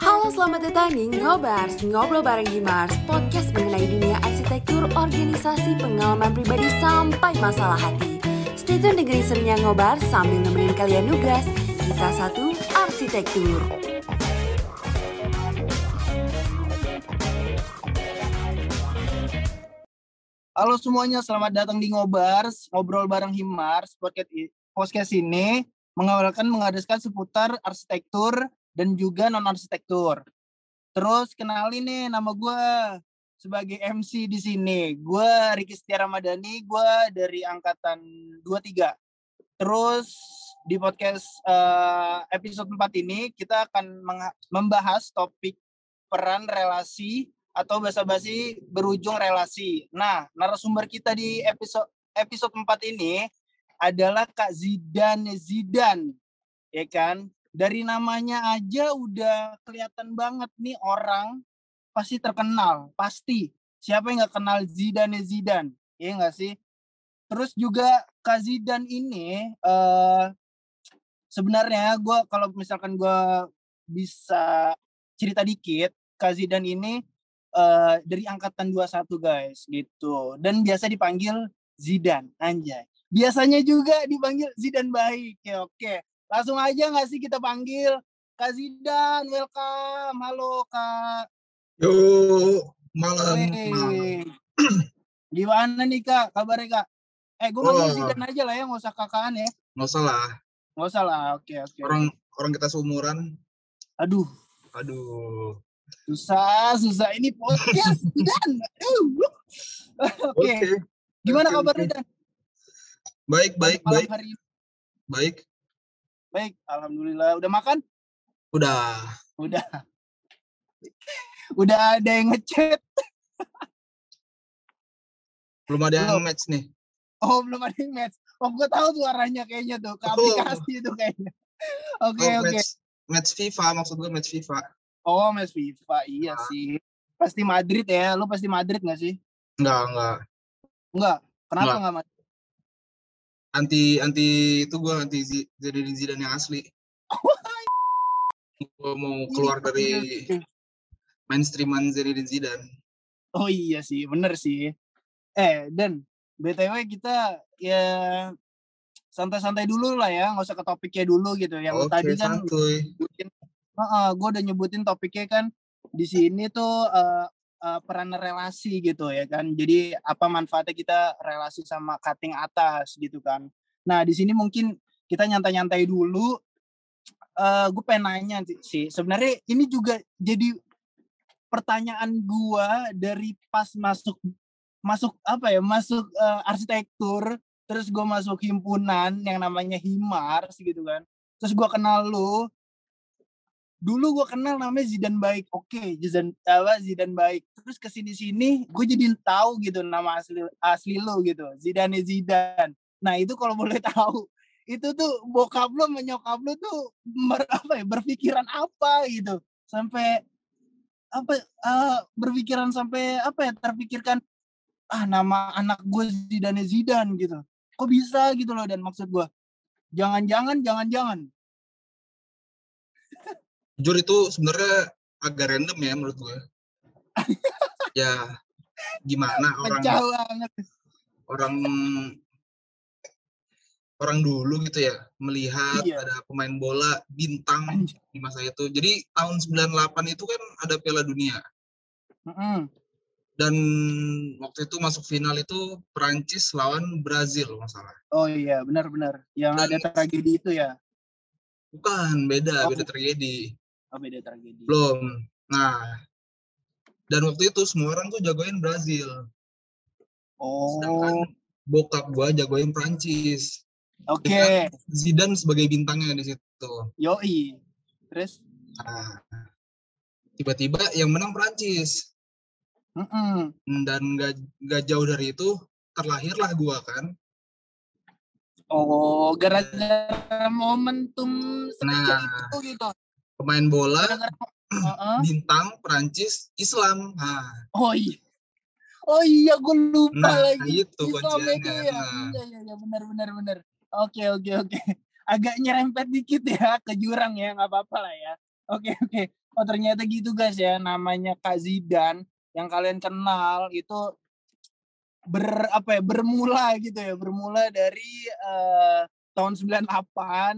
Halo selamat datang di Ngobars, Ngobrol bareng Gimars Podcast mengenai dunia arsitektur, organisasi, pengalaman pribadi, sampai masalah hati. Stay tune dengerin serunya Ngobars sambil nemenin kalian nugas Kita satu, arsitektur. Halo semuanya, selamat datang di Ngobars, ngobrol bareng Himars. Podcast ini mengawalkan mengadakan seputar arsitektur dan juga non arsitektur. Terus kenalin nih nama gue sebagai MC di sini. Gue Riki Setia Ramadhani, gue dari angkatan 23. Terus di podcast eh, episode 4 ini kita akan membahas topik peran relasi atau basa-basi berujung relasi. Nah, narasumber kita di episode episode 4 ini adalah Kak Zidane Zidan. Ya kan? Dari namanya aja udah kelihatan banget nih orang pasti terkenal, pasti. Siapa yang nggak kenal Zidane Zidan? Iya nggak sih? Terus juga Kak Zidan ini eh sebenarnya gue kalau misalkan gue bisa cerita dikit, Kak Zidan ini eh dari angkatan 21 guys gitu dan biasa dipanggil Zidan anjay biasanya juga dipanggil Zidan baik ya oke langsung aja nggak sih kita panggil Kak Zidan welcome halo Kak Yo, malam. gimana nih Kak kabarnya Kak eh gue manggil Wah. Zidan aja lah ya nggak usah kakaan ya Nggak usah lah. nggak usah lah oke oke Orang orang kita seumuran. aduh Aduh. susah susah ini podcast Zidan Aduh. oke gimana Oke, kabarnya oke. Dan Baik, baik, baik, hari baik. Baik, alhamdulillah. Udah makan? Udah. Udah. Udah ada yang ngechat. Belum ada yang match nih. Oh, belum ada yang match. Oh, gue tahu tuh arahnya kayaknya tuh ke Oh. aplikasi itu kayaknya. Oke, Oh, oke. match match FIFA maksud gue match FIFA. Oh, match FIFA. Iya Ah. sih. Pasti Madrid ya. Lu pasti Madrid gak sih? Enggak, enggak. Enggak. Kenapa Enggak. enggak Madrid? Anti anti itu gue anti Zinedine Zidane yang asli. gue mau keluar dari Oke, oke. mainstreaman Zinedine Zidane. Oh iya sih, bener sih. Eh, dan BTW kita ya santai-santai dulu lah ya, nggak usah ke topiknya dulu gitu. Yang Oke, tadi kan santuy. nyebutin, gue udah nyebutin topiknya kan di sini tuh eh, eh, peran relasi gitu ya kan. Jadi apa manfaatnya kita relasi sama cutting atas gitu kan. Nah di sini mungkin kita nyantai-nyantai dulu. Eh gue pengen nanya sih- sebenarnya ini juga jadi pertanyaan gua dari pas masuk masuk apa ya masuk eh, arsitektur terus gue masuk himpunan yang namanya himars gitu kan terus gua kenal lu dulu gua kenal namanya Zidan Baik. Oke Zidan apa Zidan Baik. Terus ke sini sini gue jadi tahu gitu nama asli asli lu gitu Zidane Zidan. Nah itu kalau boleh tahu itu tuh bokap lu sama nyokap lu tuh ber, apa ya berpikiran apa gitu. Sampai apa eh, berpikiran sampai apa ya terpikirkan ah nama anak gue Zidane Zidan gitu. Kok bisa gitu loh dan maksud gue jangan-jangan jangan-jangan Jujur itu sebenarnya agak random ya menurut gue. ya gimana orang orang orang dulu gitu ya melihat Iya. ada pemain bola bintang Anjir. di masa itu. Jadi tahun 98 itu kan ada Piala Dunia Mm-mm. dan waktu itu masuk final itu Prancis lawan Brazil masalah. oh iya benar-benar yang ada Dan- tragedi itu ya Bukan, beda, Oh. beda tragedi. Oh beda tragedi Belum. Nah, dan waktu itu semua orang tuh jagoin Brazil. oh Sedangkan bokap gua jagoin Prancis. oke Zidane sebagai bintangnya di situ. yoi terus Nah, tiba-tiba yang menang Prancis. Mm-mm. dan gak, gak jauh dari itu terlahirlah gua kan oh gara-gara momentum Nah. itu gitu pemain bola Heeh. bintang Prancis Islam. Nah. Oh iya. Oh iya gue lupa nah lagi. itu Islam itu ya? nah, iya iya iya. Benar benar benar. Oke oke oke. Agak nyerempet dikit ya ke jurang ya nggak apa-apa lah ya. Oke oke. Oh ternyata gitu guys ya namanya Kak Zidan yang kalian kenal itu ber apa ya bermula gitu ya bermula dari uh, tahun 98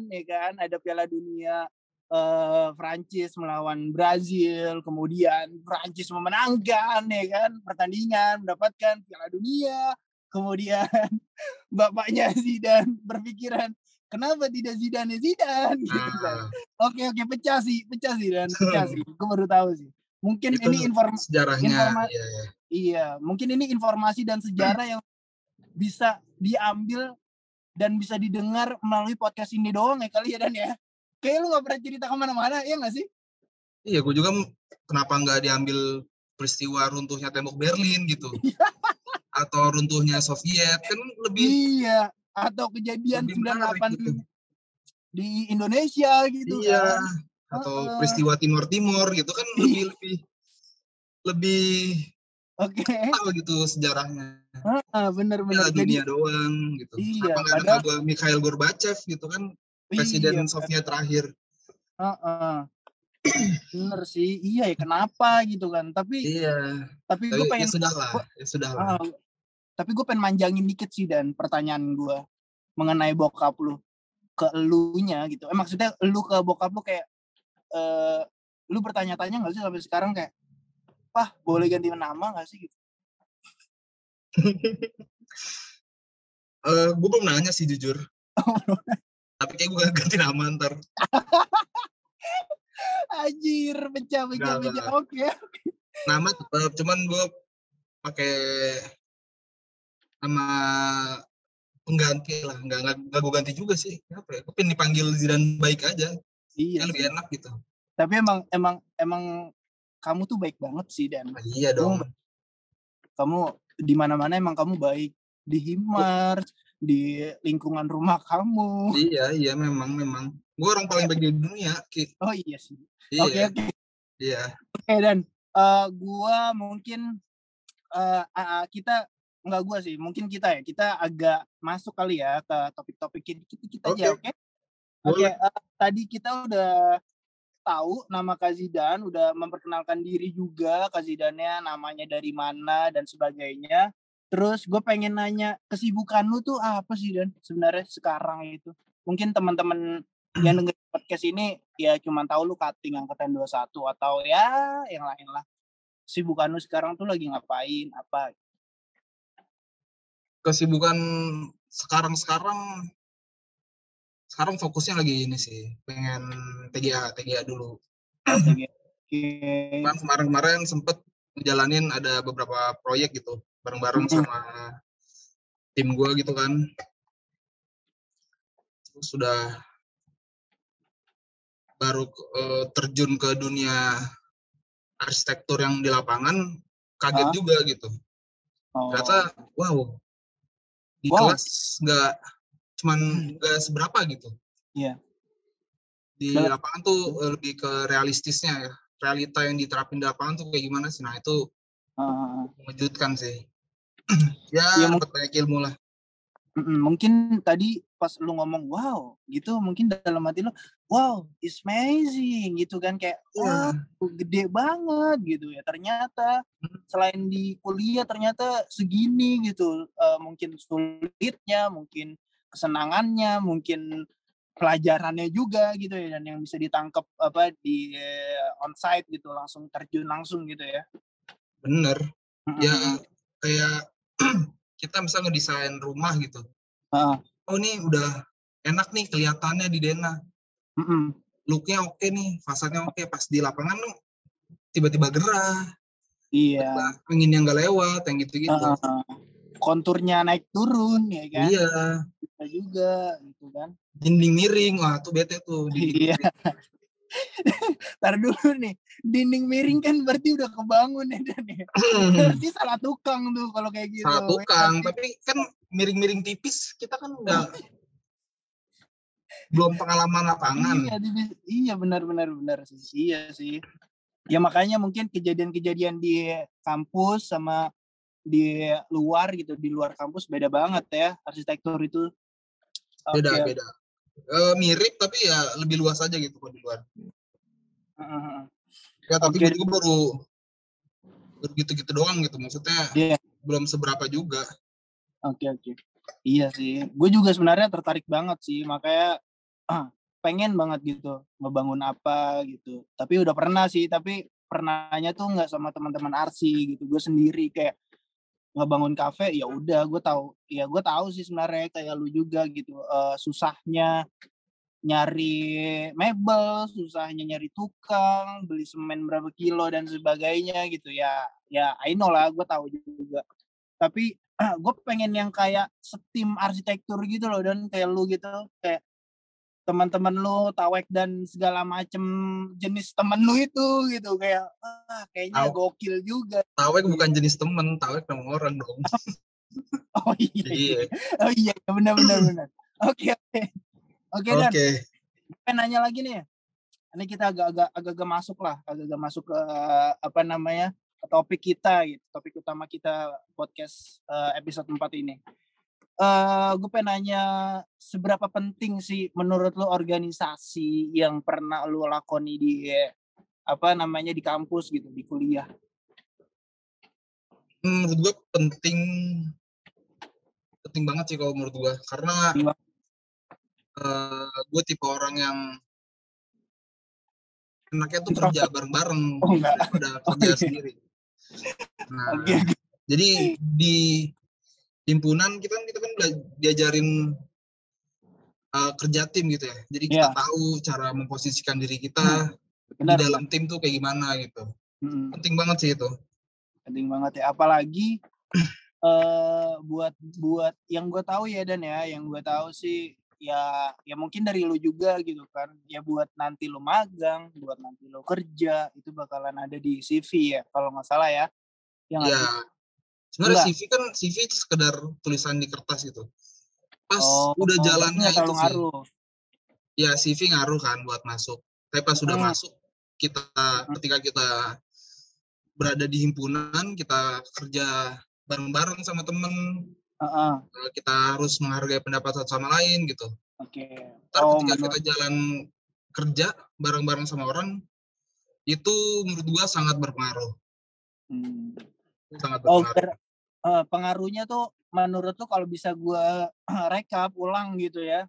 ya kan ada Piala Dunia uh, Prancis melawan Brazil kemudian Prancis memenangkan ya kan pertandingan mendapatkan Piala Dunia kemudian bapaknya Zidane berpikiran kenapa tidak Zidane Zidane gitu kan. Oke oke pecah sih, pecah sih dan pecah sih. Gue baru tahu sih. Mungkin Itu ini inform sejarahnya informa- iya, iya. iya, mungkin ini informasi dan sejarah yang bisa diambil dan bisa didengar melalui podcast ini doang ya kali ya Dan ya. Kayak lu gak pernah cerita ke mana-mana, ya gak sih? Iya, gue juga kenapa nggak diambil peristiwa runtuhnya tembok Berlin gitu. Atau runtuhnya Soviet kan lebih Iya. Atau kejadian lebih menarik 98 gitu. di Indonesia gitu Iya. kan. Atau Heeh. peristiwa Timur Timur gitu kan lebih lebih lebih Oke. tahu gitu sejarahnya. Heeh, bener-bener. Piala Jadi dunia doang gitu. Iya, Kenapa nggak ada padahal- Mikhail Gorbachev gitu kan presiden iya, Soviet terakhir. Heeh. Bener sih. Iya ya kenapa gitu kan. Tapi Iya. tapi gue Tapi ya pengen sudah lah, ya sudah lah. Ah, tapi gue pengen manjangin dikit sih dan pertanyaan gue mengenai bokap lu ke elunya gitu. Eh maksudnya lu ke bokap lu kayak eh lu bertanya-tanya nggak sih sampai sekarang kayak Pah, boleh ganti nama gak sih gitu? Eh, gue belum nanya sih jujur. Tapi kayak gue ganti nama ntar. Anjir, pecah, pecah, pecah. Oke. Nama tetap, cuman gue pakai nama pengganti lah. Nggak, nggak, gue ganti juga sih. Apa ya? Pengen dipanggil Zidane baik aja. Iya. Kan lebih enak gitu. Tapi emang emang emang kamu tuh baik banget sih dan Nah, iya dong. kamu di mana-mana emang kamu baik di Himars, di lingkungan rumah kamu. Iya, iya memang, memang. Gue orang paling baik di dunia, Ki. Oh iya sih. Iya, Oke oke. iya. Oke dan eh, gua mungkin eh, ah, ah, kita nggak gua sih, mungkin kita ya, kita agak masuk kali ya ke topik-topik dikit-dikit aja, oke? Oke, Boleh. eh, tadi kita udah tahu nama Kak Zidan, udah memperkenalkan diri juga Kak Zidannya namanya dari mana dan sebagainya. Terus gue pengen nanya kesibukan lu tuh apa sih Dan sebenarnya sekarang itu? Mungkin teman-teman yang denger podcast ini ya cuma tahu lu cutting angkatan 21 atau ya yang lain lah. Kesibukan lu sekarang tuh lagi ngapain? Apa? Kesibukan sekarang-sekarang sekarang fokusnya lagi ini sih, pengen TGA, TGA dulu. Oke. Kan kemarin-kemarin sempet ngejalanin ada beberapa proyek gitu, bareng-bareng Mhm. sama tim gua gitu kan. Terus sudah baru eh, terjun ke dunia arsitektur yang di lapangan, kaget Hah? juga gitu. Oh, Ternyata wow, di Wow. kelas nggak cuman nggak seberapa gitu. Iya. Di Bener. lapangan tuh eh, lebih ke realistisnya ya, realita yang diterapin di lapangan tuh kayak gimana sih? Nah itu ah, mengejutkan sih. Ya Iya, dapat banyak ilmu lah. Mungkin tadi pas lu ngomong wow gitu mungkin dalam hati lu wow it's amazing gitu kan kayak wah Iya. gede banget gitu ya ternyata selain di kuliah ternyata segini gitu Eh, mungkin sulitnya mungkin kesenangannya mungkin pelajarannya juga gitu ya dan yang bisa ditangkap apa di eh, onsite gitu langsung terjun langsung gitu ya Bener. Ya kayak kita misalnya ngedesain rumah gitu. Ah, Oh ini udah enak nih kelihatannya di Dena. mm-mm. Looknya oke nih, fasadnya oke. Pas di lapangan tuh tiba-tiba gerah, iya angin yang nggak lewat, yang gitu-gitu. Ah, konturnya naik turun ya kan Iya, bisa juga gitu kan dinding miring, wah tuh bete tuh. iya Ntar dulu nih dinding miring kan berarti udah kebangun ya Dan ya miring. berarti salah tukang tuh kalau kayak gitu Salah ya tukang, kan? tapi kan miring-miring tipis kita kan nggak belum pengalaman lapangan. iya di- iya benar benar benar sih iya sih ya makanya mungkin kejadian-kejadian di kampus sama di luar gitu di luar kampus beda banget ya arsitektur itu Beda Oke. beda. Eh, mirip tapi ya lebih luas aja gitu kalau di luar. Heeh. Ya tapi Oke. gue juga baru baru gitu-gitu doang gitu. Maksudnya Iya. belum seberapa juga. Oke oke. Iya sih. Gue juga sebenarnya tertarik banget sih. Makanya ah, pengen banget gitu ngebangun apa gitu. Tapi udah pernah sih. Tapi pernahnya tuh nggak sama teman-teman arsi gitu. Gue sendiri kayak ngebangun kafe ya udah gue tahu ya gue tahu sih sebenarnya kayak lu juga gitu eh, susahnya nyari mebel susahnya nyari tukang beli semen berapa kilo dan sebagainya gitu ya ya I know lah gue tahu juga. Tapi gue pengen yang kayak setim arsitektur gitu loh dan kayak lu gitu kayak teman-teman lu tawek dan segala macem jenis temen lu itu gitu. Kayak ah, kayaknya Tahu. gokil juga. Tawek bukan jenis temen, tawek nama orang dong. oh iya Iya. oh iya benar benar benar. Oke oke. Oke dan. Nanya lagi nih. Ini kita agak-agak agak-agak masuk lah. Agak-agak masuk ke apa namanya ke topik kita gitu. Topik utama kita podcast eh, episode 4 ini eh gue pengen nanya seberapa penting sih menurut lo organisasi yang pernah lo lakoni di apa namanya di kampus gitu di kuliah Hmm, menurut gue penting penting banget sih kalau menurut gue karena Penting banget. gue tipe orang yang enaknya tuh kerja bareng-bareng Oh, daripada Oh, kerja iya. sendiri. Nah, oke. jadi di himpunan kita kan kita diajarin uh, kerja tim gitu ya. Jadi kita Iya. tahu cara memposisikan diri kita di benar benar. dalam tim tuh kayak gimana gitu. Mm-mm. Penting banget sih itu. penting banget ya apalagi eh buat buat yang gue tahu ya dan ya yang gue tahu sih ya ya mungkin dari lu juga gitu kan ya buat nanti lu magang buat nanti lu kerja itu bakalan ada di CV ya kalau nggak salah ya yang Ya, sebenarnya. CV kan CV sekedar tulisan di kertas gitu. Pas oh, udah oh, jalannya itu sih. ngaruh Ya CV ngaruh kan buat masuk. Tapi pas sudah Hmm. masuk kita ketika kita berada di himpunan kita kerja bareng-bareng sama temen Heeh, eh, kita harus menghargai pendapat satu sama lain gitu. oke Ntar oh ketika kita jalan kerja bareng-bareng sama orang itu menurut gua sangat berpengaruh. hmm. Sangat ber- eh, pengaruhnya tuh menurut tuh kalau bisa gue rekap ulang gitu ya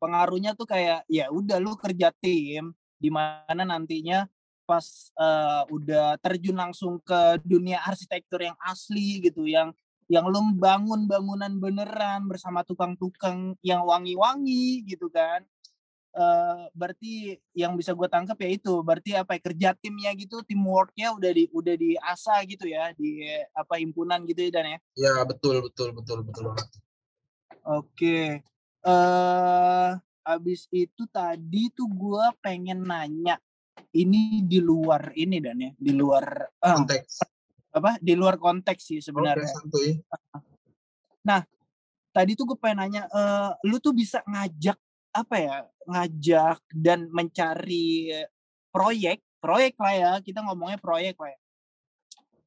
pengaruhnya tuh kayak ya udah lu kerja tim di mana nantinya pas eh, udah terjun langsung ke dunia arsitektur yang asli gitu yang yang lu bangun bangunan beneran bersama tukang-tukang yang wangi-wangi gitu kan eh berarti yang bisa gue tangkap ya itu berarti apa ya, kerja timnya gitu teamworknya udah di udah diasah gitu ya di apa himpunan gitu ya dan ya Ya betul betul betul betul banget. oke eh abis itu tadi tuh gue pengen nanya ini di luar ini dan ya di luar eh, Konteks. apa di luar konteks sih sebenarnya santuy. tadi tuh gue pengen nanya eh lu tuh bisa ngajak apa ya ngajak dan mencari proyek proyek lah ya kita ngomongnya proyek lah ya.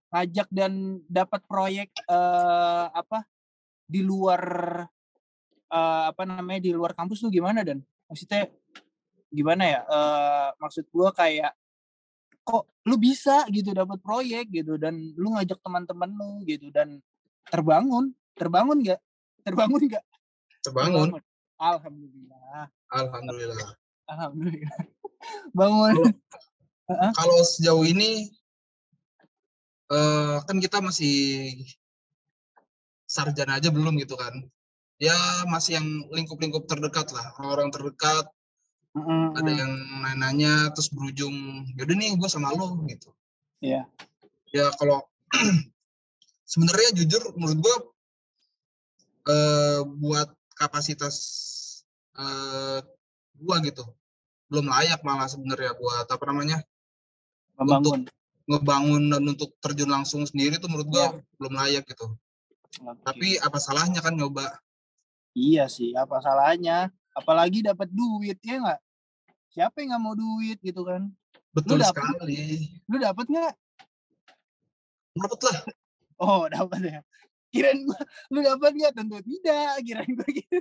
Ngajak dan dapat proyek eh apa di luar eh, apa namanya di luar kampus tuh gimana dan? Maksudnya gimana ya eh maksud gue kayak kok lu bisa gitu dapat proyek gitu dan lu ngajak teman-teman lu gitu dan terbangun terbangun nggak? Terbangun nggak? Terbangun. Alhamdulillah Alhamdulillah. alhamdulillah bangun Kalau- Kalau sejauh ini eh kan kita masih sarjana aja belum gitu kan. Ya masih yang lingkup-lingkup terdekat lah. Orang terdekat Mm-mm, ada yang nanya terus berujung yaudah nih gue sama lo gitu. Iya. Ya kalau sebenarnya jujur menurut gue eh buat kapasitas eh gua gitu belum layak malah sebenarnya buat apa namanya membangun ngebangun dan untuk terjun langsung sendiri tuh menurut gua Iya. belum layak gitu. Oke. Tapi apa salahnya kan nyoba? iya sih apa salahnya apalagi dapat duit ya nggak siapa yang nggak mau duit gitu kan Betul dapet? sekali. lu dapat nggak Dapat lah. oh dapat ya kirain gua lu dapat nggak tentu tidak kirain gua gitu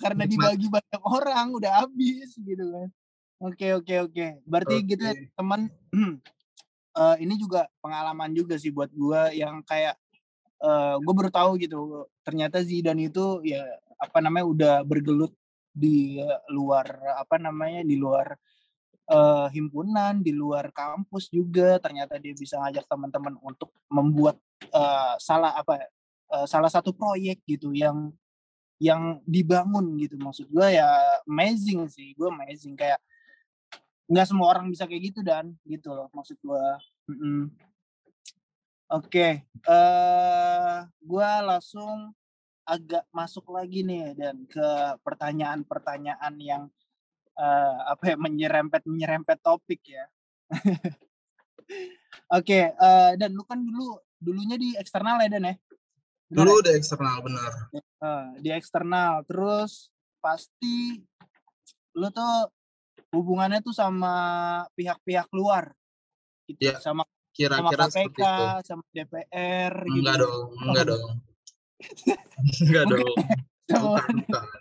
karena dibagi banyak orang udah habis gitu kan Oke oke oke. Berarti gitu ya teman. eh, ini juga pengalaman juga sih buat gua yang kayak eh gue baru tahu gitu ternyata Zidane itu ya apa namanya udah bergelut di luar apa namanya di luar eh, himpunan di luar kampus juga. Ternyata dia bisa ngajak teman-teman untuk membuat eh, salah apa eh, salah satu proyek gitu yang yang dibangun gitu. Maksud gue ya amazing sih gue amazing. Kayak nggak semua orang bisa kayak gitu dan gitu loh maksud gue Mm-mm. oke eh gue langsung agak masuk lagi nih dan ke pertanyaan-pertanyaan yang eh, apa ya menyerempet menyerempet topik ya oke eh, dan lu kan dulu dulunya di eksternal ya dan ya Benar Dulu ya? udah eksternal bener. Eh, di eksternal terus pasti lu tuh hubungannya tuh sama pihak-pihak luar gitu Ya, sama sama Kira-kira KPK seperti itu. sama DPR gitu Enggak dong, enggak dong. enggak dong. sama Bukan, bukan.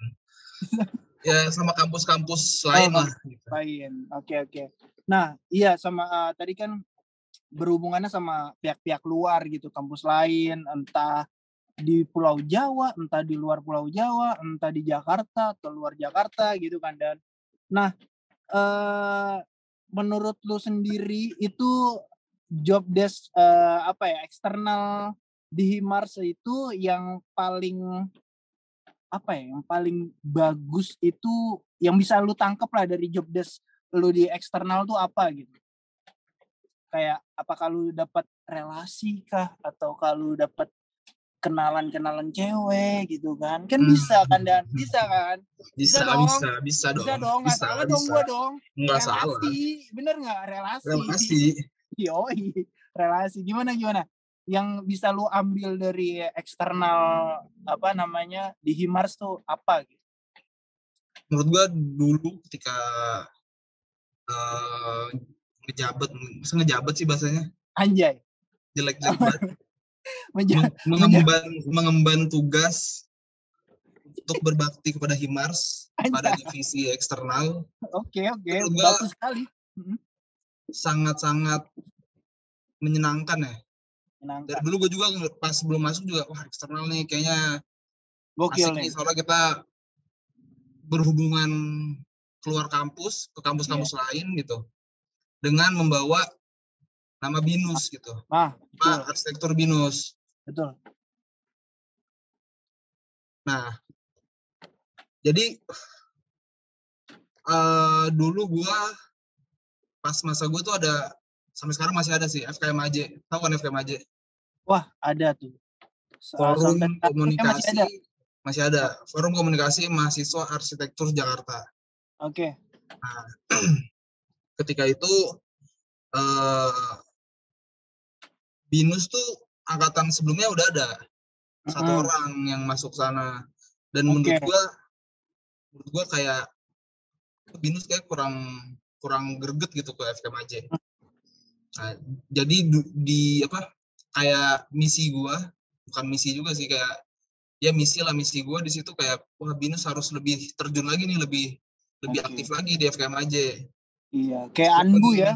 Ya sama kampus-kampus lain Oh, lah. Gitu. lain oke oke nah iya sama eh, tadi kan berhubungannya sama pihak-pihak luar gitu kampus lain entah di Pulau Jawa entah di luar Pulau Jawa entah di Jakarta atau luar Jakarta gitu kan dan nah eh menurut lu sendiri itu job desk eh, apa ya eksternal di Himars itu yang paling apa ya yang paling bagus itu yang bisa lu tangkep lah dari job desk lu di eksternal tuh apa gitu kayak apakah lu dapat relasi kah atau kalau dapat kenalan-kenalan cewek gitu kan kan Hmm. bisa kan dan bisa kan Bisa, dong. bisa, bisa dong. bisa dong nggak Bisa, salah dong bisa. gua dong salah. relasi bener nggak relasi Relasi. Yoi, relasi gimana gimana yang bisa lu ambil dari eksternal apa namanya di Himars tuh apa gitu? Menurut gua dulu ketika eh ngejabat, masa ngejabat sih bahasanya? anjay. Jelek-jelek banget. Menja- Meng- mengemban mengemban tugas untuk berbakti kepada Himars pada divisi eksternal. Oke oke. Gua- bagus sekali. Sangat-sangat menyenangkan ya. Dari dulu gue juga pas belum masuk juga wah eksternal nih kayaknya gokil asik nih nih soalnya kita berhubungan keluar kampus ke kampus-kampus Iya. lain gitu dengan membawa nama binus gitu. ah betul Pak arsitektur binus. betul Nah, jadi eh dulu gua pas masa gua tuh ada sampai sekarang masih ada sih FKMAJ. Tahu kan FKMAJ? Wah ada tuh Forum Agung Komunikasi masih ada masih ada. Forum Komunikasi Mahasiswa Arsitektur Jakarta. oke Ketika itu eh Binus tuh angkatan sebelumnya udah ada satu Mm-mm. orang yang masuk sana dan Oke. menurut gua menurut gua kayak binus kayak kurang kurang greget gitu ke FKMAJ. Nah, jadi di apa kayak misi gua bukan misi juga sih kayak ya misi lah misi gua di situ kayak wah binus harus lebih terjun lagi nih lebih lebih aktif lagi di FKMAJ. iya kayak Anbu ya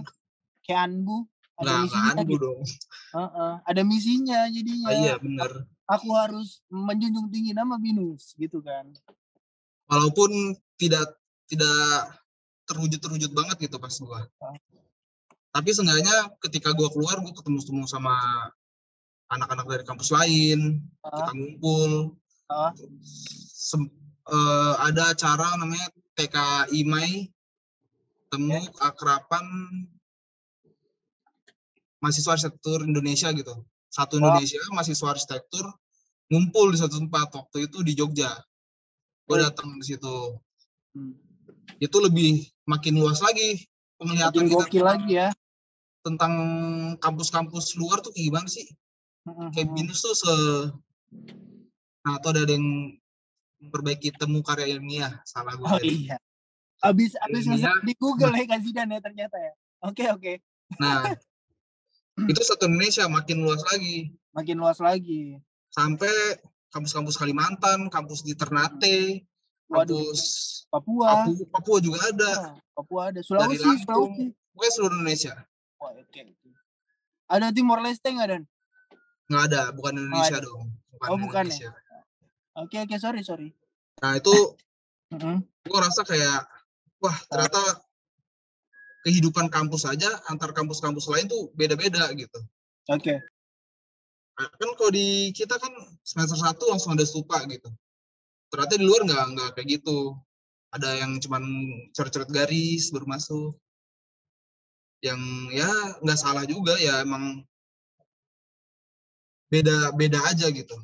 kayak Anbu ada nggak misinya anbu gitu. dong. Heeh, ada misinya jadinya Ah, iya bener. aku harus menjunjung tinggi nama Binus gitu kan Walaupun tidak tidak terwujud-terwujud banget gitu pas gua. Ah. Tapi seenggaknya ketika gua keluar gua ketemu-temu sama anak-anak dari kampus lain, Ah, kita ngumpul. ah. Sem- eh, ada acara namanya TKI Mai temu akrapan mahasiswa arsitektur Indonesia gitu. Satu. Indonesia mahasiswa arsitektur ngumpul di satu tempat waktu itu di Jogja. Gue datang di situ. Hmm. Itu lebih makin luas lagi penglihatan makin kita tentang- lagi ya tentang kampus-kampus luar tuh kayak gimana sih? Kayak binus tuh se nah atau ada yang memperbaiki temu karya ilmiah salah gue oh iya abis abis Ilmiah. di Google ya Kak Zidan ya ternyata ya oke oke Nah, itu satu Indonesia makin luas lagi makin luas lagi sampai kampus-kampus Kalimantan, kampus di Ternate, Waduh, kampus Papua. Papua, Papua juga ada. Ah, Papua ada. Dari Sulawesi, Lampung, Sulawesi. pokoknya seluruh Indonesia. Wah, oke. Ada Timor Leste nggak Dan? Nggak ada, bukan Indonesia ada. dong. Oh, bukan ya? Indonesia. Oke, oke, sorry, sorry. Nah itu gue rasa kayak, wah ternyata kehidupan kampus aja antar kampus-kampus lain tuh beda-beda gitu. Oke. Nah, kan kalau di kita kan semester satu langsung ada stupa gitu. Ternyata di luar nggak nggak kayak gitu. Ada yang cuman coret-coret garis baru masuk. Yang ya nggak salah juga ya emang beda beda aja gitu.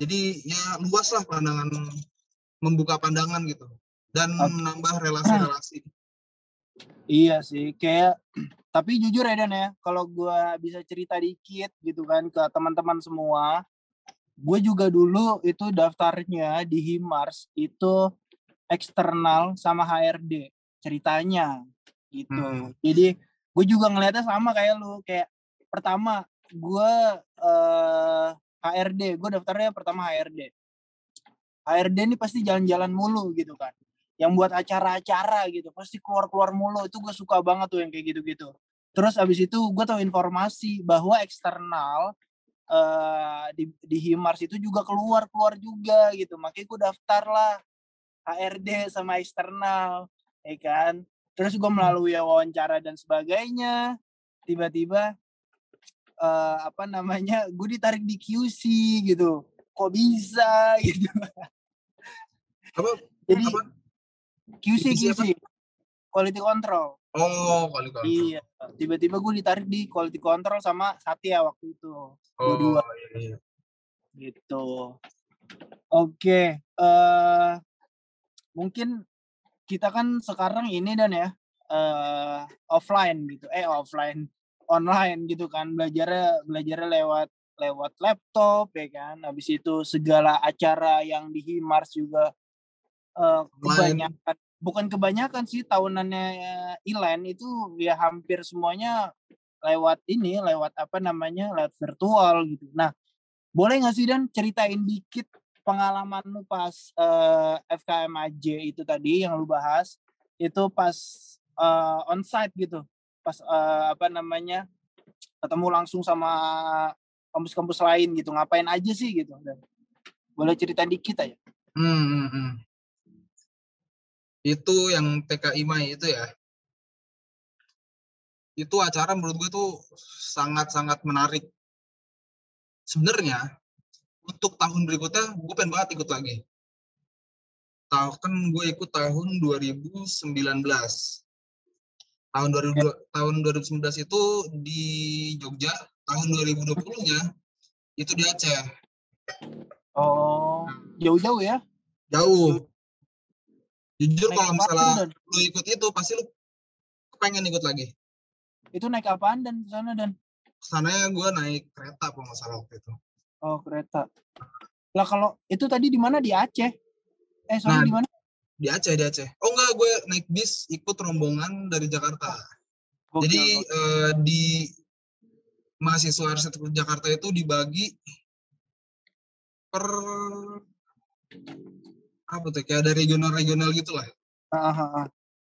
Jadi ya luas lah pandangan membuka pandangan gitu dan Oke. menambah relasi-relasi. Iya sih, kayak tapi jujur ya Dan ya, kalau gua bisa cerita dikit gitu kan ke teman-teman semua, gue juga dulu itu daftarnya di Himars itu eksternal sama HRD ceritanya gitu. Hmm. Jadi gue juga ngeliatnya sama kayak lu, kayak pertama gue eh, HRD, gue daftarnya pertama HRD. HRD ini pasti jalan-jalan mulu gitu kan. Yang buat acara-acara gitu pasti keluar-keluar mulu. Itu gue suka banget tuh yang kayak gitu-gitu. Terus abis itu gue tahu informasi bahwa eksternal eh di, di Himars itu juga keluar-keluar juga gitu. Makanya gue daftar lah HRD sama eksternal ya kan. Terus gue melalui wawancara dan sebagainya tiba-tiba eh apa namanya gue ditarik di QC gitu kok bisa gitu Apa? jadi apa? QC QC quality control Oh, kali kali. iya tiba-tiba gue ditarik di quality control sama Satya waktu itu Oh, dua-dua. iya, iya. gitu oke eh mungkin kita kan sekarang ini dan ya eh offline gitu eh offline online gitu kan belajarnya belajarnya lewat lewat laptop ya kan. Habis itu segala acara yang di Himars juga eh kebanyakan bukan kebanyakan sih tahunannya Ilan itu ya hampir semuanya lewat ini lewat apa namanya lewat virtual gitu. Nah boleh nggak sih dan ceritain dikit pengalaman lu pas eh, FKMAJ itu tadi yang lu bahas itu pas eh, onsite gitu pas eh, apa namanya ketemu langsung sama kampus-kampus lain gitu ngapain aja sih gitu dan boleh cerita dikit aja Hmm, hmm, hmm. Itu yang TKI Mai itu ya. Itu acara menurut gue tuh sangat-sangat menarik. Sebenarnya untuk tahun berikutnya gue pengen banget ikut lagi. Tahu kan gue ikut tahun 2019. Tahun 2000 tahun 2019 itu di Jogja, tahun 2020-nya itu di Aceh. oh jauh-jauh ya Jauh. Jujur Naik kalau misalnya Dan? lu ikut itu pasti lu pengen ikut lagi. itu naik apaan dan ke sana dan Ke sananya gue naik kereta kalau nggak salah waktu itu. oh kereta lah kalau itu tadi di mana di Aceh eh sorry Nah, di mana Di Aceh, di Aceh. Oh enggak, gue naik bis ikut rombongan dari Jakarta. Jadi eh, di mahasiswa arsitektur Jakarta itu dibagi per apa tuh kayak ada regional-regional gitu lah. Ah, ah, ah.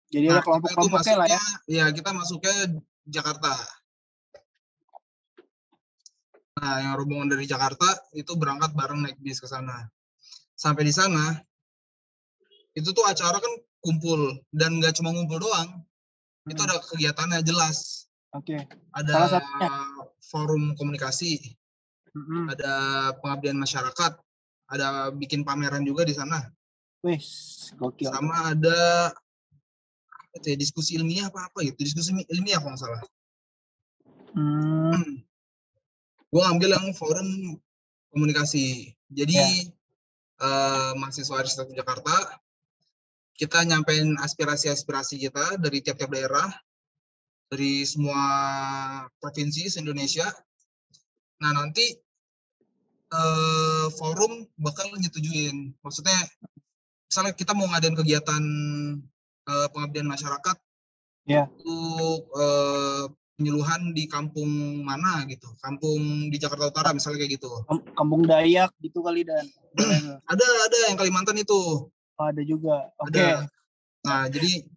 jadi ada Nah, itu kelompok-kelompoknya lah ya ya kita masuknya Jakarta. Nah, yang rombongan dari Jakarta itu berangkat bareng naik bis ke sana. Sampai di sana, itu tuh acara kan kumpul dan nggak cuma ngumpul doang. Itu Hmm, ada kegiatannya jelas. oke Ada Salah satunya? forum komunikasi, Mm-mm. ada pengabdian masyarakat, ada bikin pameran juga di sana. gokil Sama ada tuh ya, diskusi ilmiah apa apa gitu, diskusi ilmiah kalau nggak salah. Hmm, gue ngambil yang forum komunikasi. Jadi Ya. eh, mahasiswa arsitektur Jakarta kita nyampein aspirasi-aspirasi kita dari tiap-tiap daerah, dari semua provinsi se-Indonesia. Nah nanti eh, forum bakal nyetujuin. Maksudnya misalnya kita mau ngadain kegiatan eh, pengabdian masyarakat Ya. untuk eh, penyuluhan di kampung mana gitu kampung di Jakarta Utara misalnya kayak gitu Kam- Kampung Dayak gitu kali dan ada ada yang Kalimantan itu Oh, ada juga. Oke. ada nah jadi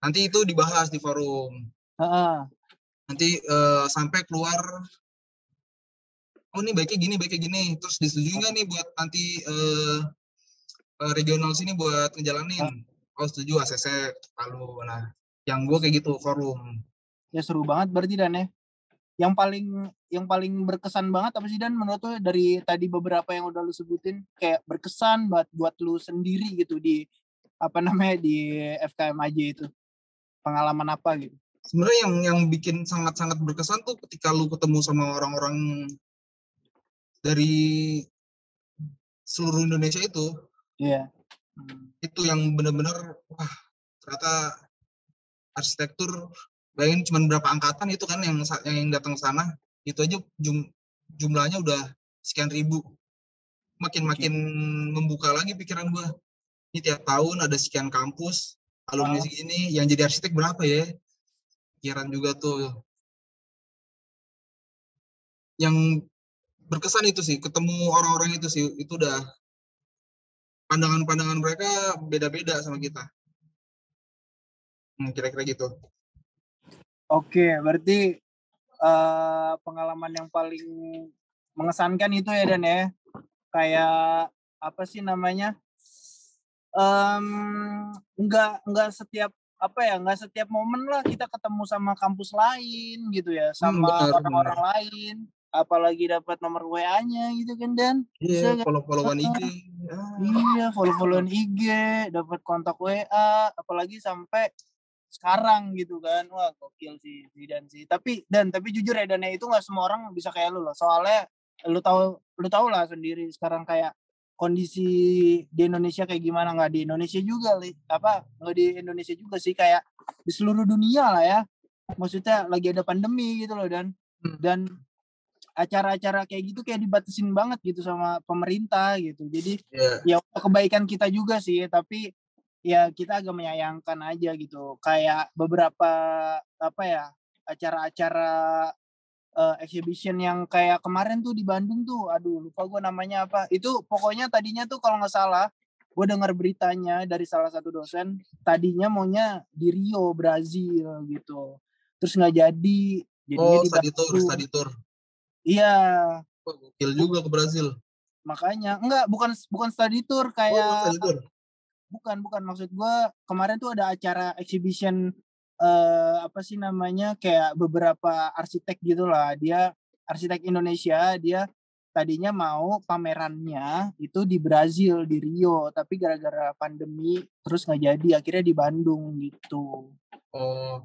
nanti itu dibahas di forum Heeh. nanti eh, sampai keluar oh ini baiknya gini baiknya gini terus disetujui nggak nih buat nanti eh, regional sini buat ngejalanin oh setuju ACC Palu nah yang gue kayak gitu forum Ya seru banget berarti Dan ya. Yang paling yang paling berkesan banget apa sih Dan menurut lu dari tadi beberapa yang udah lu sebutin kayak berkesan buat buat lu sendiri gitu di apa namanya di FKMAJ itu. Pengalaman apa gitu? sebenarnya yang yang bikin sangat-sangat berkesan tuh ketika lu ketemu sama orang-orang dari seluruh Indonesia itu Iya. Hmm. itu yang benar-benar wah ternyata arsitektur bayangin cuma berapa angkatan itu kan yang yang datang ke sana itu aja jum, jumlahnya udah sekian ribu. Makin makin membuka lagi pikiran gua. Ini tiap tahun ada sekian kampus alumni Ah. segini yang jadi arsitek berapa ya? Pikiran juga tuh. Yang berkesan itu sih ketemu orang-orang itu sih itu udah pandangan-pandangan mereka beda-beda sama kita. Hmm, kira-kira gitu Oke, berarti eh, pengalaman yang paling mengesankan itu ya Dan ya. Kayak apa sih namanya? Em enggak enggak setiap apa ya enggak setiap momen lah kita ketemu sama kampus lain gitu ya sama benar, orang-orang lain apalagi dapat nomor WA-nya gitu kan Dan? Iya follow-followan IG Ah, iya follow-followan IG dapat kontak WA apalagi sampai sekarang gitu kan. Wah gokil sih Zidan sih. Tapi dan tapi jujur ya dan itu nggak semua orang bisa kayak lu loh. Soalnya lu tahu lu tahu lah sendiri sekarang kayak kondisi di Indonesia kayak gimana. Nggak di Indonesia juga li apa nggak di Indonesia juga sih. Kayak di seluruh dunia lah ya. Maksudnya lagi ada pandemi gitu loh dan. Hmm. dan acara-acara kayak gitu kayak dibatasin banget gitu sama pemerintah gitu. Jadi Iya. ya kebaikan kita juga sih. Tapi ya kita agak menyayangkan aja gitu. Kayak beberapa apa ya acara-acara eh, exhibition yang kayak kemarin tuh di Bandung tuh aduh lupa gue namanya apa. Itu pokoknya tadinya tuh kalau nggak salah gue dengar beritanya dari salah satu dosen tadinya maunya di Rio Brazil gitu. Terus nggak jadi jadinya oh di study tour study tour. Iya. Oh, gokil juga ke Brazil. Makanya enggak bukan bukan study tour oh kayak study tour bukan bukan maksud gue kemarin tuh ada acara exhibition eh apa sih namanya kayak beberapa arsitek gitulah dia arsitek Indonesia dia tadinya mau pamerannya itu di Brazil di Rio. Tapi gara-gara pandemi terus nggak jadi akhirnya di Bandung gitu. Oh.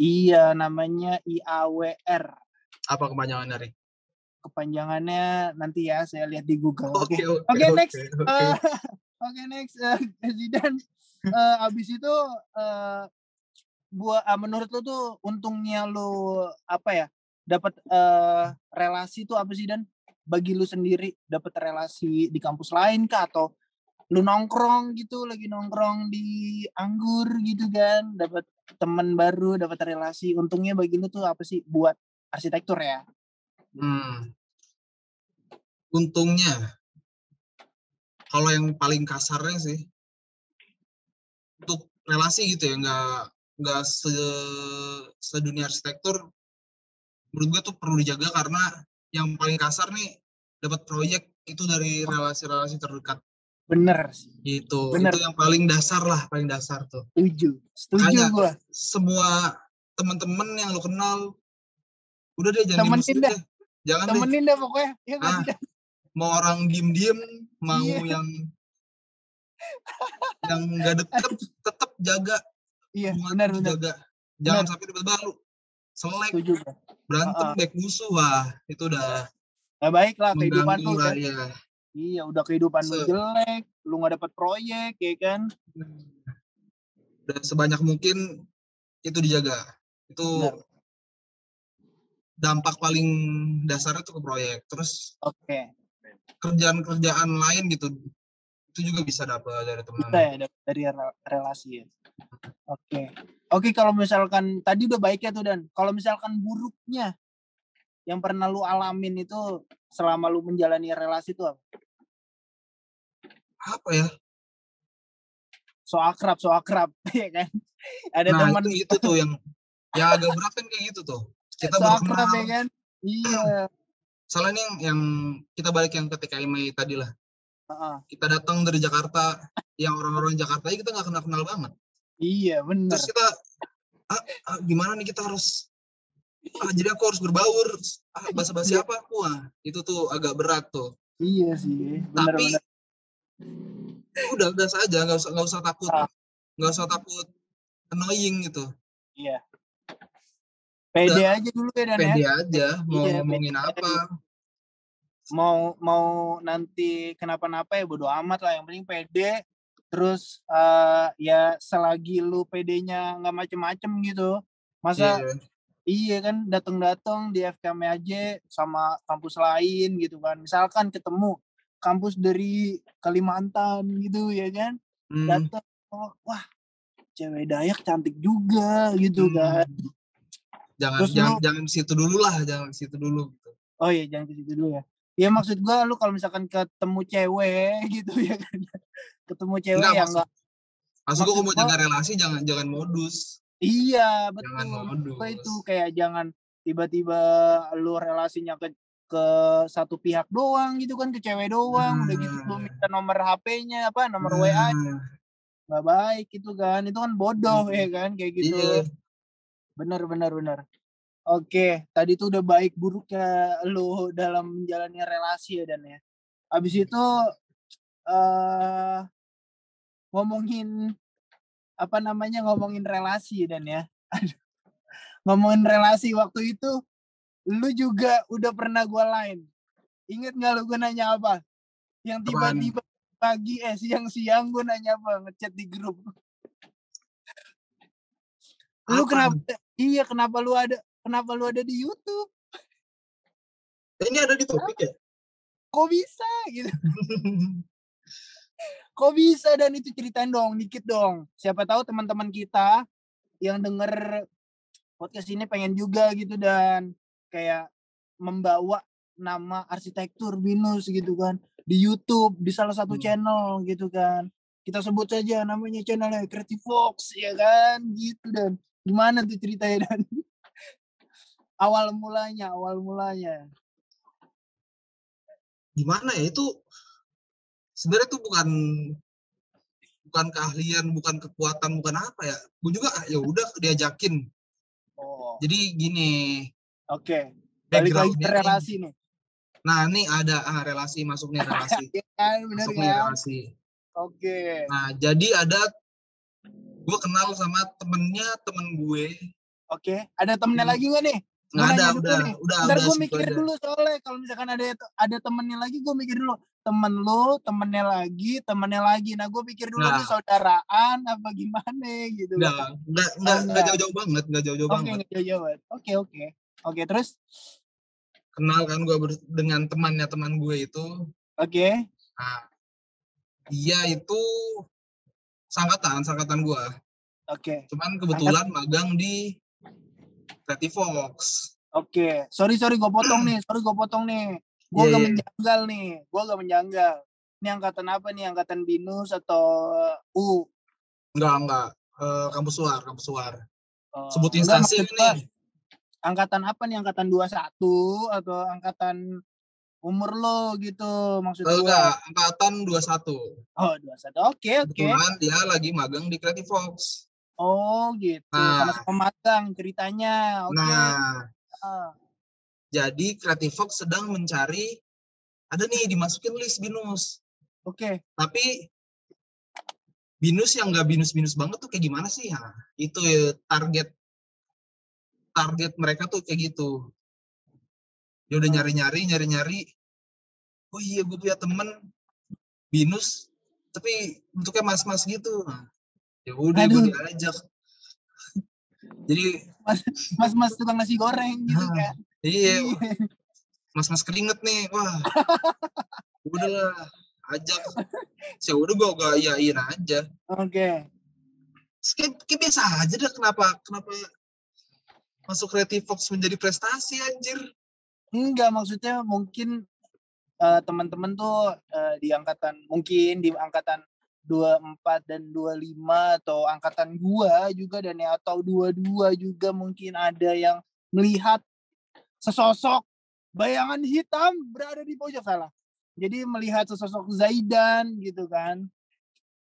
Iya namanya IAWR apa kepanjangan dari kepanjangannya nanti ya saya lihat di Google. Oke oke oke Oke, next. oke. Eh, Oke next uh, Zidan Eh, abis itu eh buat ah, menurut lu tuh untungnya lu apa ya dapat eh relasi tuh apa sih dan? Bagi lu sendiri dapat relasi di kampus lain kah? Atau lu nongkrong gitu lagi nongkrong di anggur gitu kan? Dapat teman baru dapat relasi. Untungnya bagi lu tuh apa sih buat arsitektur ya? Hmm. Untungnya, kalau yang paling kasarnya sih, untuk relasi gitu ya, nggak nggak se sedunia arsitektur, menurut gue tuh perlu dijaga karena yang paling kasar nih dapat proyek itu dari relasi-relasi terdekat bener sih gitu. Bener. Itu yang paling dasar lah, paling dasar tuh. setuju setuju gua Semua teman-teman yang lo kenal, udah deh jangan Temenin dah. deh. Jangan deh. temenin deh pokoknya ya Ah? Mau orang diem-diem mau Iya. yang yang nggak deket tetap jaga. Iya hubungan benar benar. jaga. Jangan Benar. sampai tiba-tiba lu selek setuju berantem Heeh. baik musuh wah itu udah Nah, baik lah kehidupan lu udah, ya. iya. Udah kehidupan lu Se- jelek lu nggak dapat proyek ya kan? Dan sebanyak mungkin itu dijaga. Itu Benar. dampak paling dasar itu ke proyek. Terus oke kerjaan-kerjaan lain gitu itu juga bisa dapat dari teman Bisa ya dari rel- relasi ya. Oke. Oke kalau misalkan tadi udah baik ya tuh dan kalau misalkan buruknya yang pernah lu alamin itu selama lu menjalani relasi itu apa? apa ya So akrab, so akrab, ya kan? Ada nah teman itu itu tuh yang yang agak berat kan kayak gitu tuh kita so akrab ya kan? Iya. Salah nih yang, yang kita balik yang ke TKMI tadi lah Heeh. kita datang dari Jakarta yang orang-orang Jakarta kita nggak kenal kenal banget Iya bener. terus kita ah, ah, gimana nih kita harus ah jadi aku harus berbaur ah bahasa bahasa Iya. apa wah itu tuh agak berat tuh Iya sih. Bener tapi bener. udah gas aja nggak usah nggak usah takut Ah. nggak usah takut annoying gitu Iya. Pede aja dulu ya dan ya. pede aja. Mau Iya, ngomongin pede apa? mau mau nanti kenapa-napa ya bodo amat lah. Yang penting pede. Terus eh, ya selagi lu pedenya nggak macem-macem gitu. Masa Iya. iya kan datang-datang di FKM aja sama kampus lain gitu kan. Misalkan ketemu kampus dari Kalimantan gitu ya kan. Hmm, datang oh, wah cewek Dayak cantik juga gitu hmm. kan jangan Terus jangan lu- jangan situ dulu lah jangan situ dulu gitu. Oh iya jangan situ dulu ya. Ya maksud gua lu kalau misalkan ketemu cewek gitu ya kan. Ketemu cewek Enggak, yang enggak maksud gua kalau mau jaga relasi jangan jangan modus iya betul. jangan modus itu kayak jangan tiba-tiba lu relasinya ke ke satu pihak doang gitu kan ke cewek doang udah gitu lu Hmm. minta nomor HP-nya apa nomor WA Nah, nggak baik gitu kan itu kan bodoh Hmm. ya kan kayak gitu iya bener bener bener. Oke tadi tuh udah baik buruknya lu dalam menjalani relasi ya dan ya. Habis itu eh ngomongin apa namanya ngomongin relasi dan ya. Aduh. ngomongin relasi waktu itu lu juga udah pernah gua lain inget nggak lu gue nanya apa? Yang tiba-tiba pagi eh siang-siang gue nanya apa? Ngechat di grup lu Apa? kenapa iya kenapa lu ada kenapa lu ada di YouTube? Ini ada di topik ya? Kok bisa gitu. Kok bisa? Dan itu ceritain dong dikit dong. Siapa tahu teman-teman kita yang denger podcast ini pengen juga gitu dan kayak membawa nama arsitektur binus gitu kan di YouTube di salah satu Hmm. channel gitu kan. Kita sebut saja namanya channelnya Creative Fox ya kan? Gitu dan gimana tuh ceritanya dan? Awal mulanya awal mulanya. Gimana ya itu sebenarnya tuh bukan bukan keahlian bukan kekuatan bukan apa ya. Gue juga ah, ya udah diajakin. Oh. Jadi gini. Oke balik lagi ke backgroundnya nih. relasi nih. Nah ini ada ah, relasi masuk nih relasi. Ya kan bener masuk nih kan relasi. Oke. Nah jadi ada gue kenal sama temennya temen gue. Oke ada temennya Hmm. lagi nggak nih? Nggak ada udah nih. udah ntar gue mikir aja. dulu soalnya kalau misalkan ada ada temennya lagi gue mikir dulu. Temen lu temennya lagi temennya lagi. Nah gue pikir dulu Nah. ini saudaraan apa gimana gitu nggak kan. nggak nggak Oh, nggak jauh-jauh banget nggak jauh-jauh oke banget. nggak jauh-jauh oke oke. Oke terus? Kenal kan gue dengan temannya teman gue itu. Oke. Nah dia itu sangkatan sangkatan gue oke. Cuman kebetulan magang di Creative Fox. Oke. Sorry sorry gue potong nih sorry gue potong nih. Gue Iya, gak iya. menjanggal nih gue gak menjanggal. Ini angkatan apa nih? Angkatan binus atau U enggak enggak Eh, kampus luar kampus luar. Oh, sebut enggak, instansi gua, nih angkatan apa nih? Angkatan 21 atau angkatan umur lo gitu maksud gua. Enggak angkatan 21 oh 21 oke oke. Kebetulan dia lagi magang di Creative Fox. Oh gitu. Nah. sama-sama magang ceritanya. Oke. Nah. Ah, jadi Creative Fox sedang mencari ada nih dimasukin list binus. Oke. Tapi binus yang nggak binus-binus banget tuh kayak gimana sih? Ya itu ya, target target mereka tuh kayak gitu. Dia udah nyari-nyari nyari-nyari oh iya gue punya temen binus tapi bentuknya mas-mas gitu. Nah, ya udah gue diajak. Jadi mas mas tukang nasi goreng gitu Ah, kan? iya. Mas-mas keringet nih wah. Udah lah ajak. Saya udah gue gak iyain aja. Oke. kayak, kayak biasa aja deh kenapa kenapa masuk Creative Fox menjadi prestasi anjir? Enggak, maksudnya mungkin eh, teman-teman tuh eh, di angkatan mungkin di angkatan 24 dan 25 atau angkatan gua juga dan ya atau 22 juga mungkin ada yang melihat sesosok bayangan hitam berada di pojok salah. Jadi melihat sesosok Zaidan gitu kan.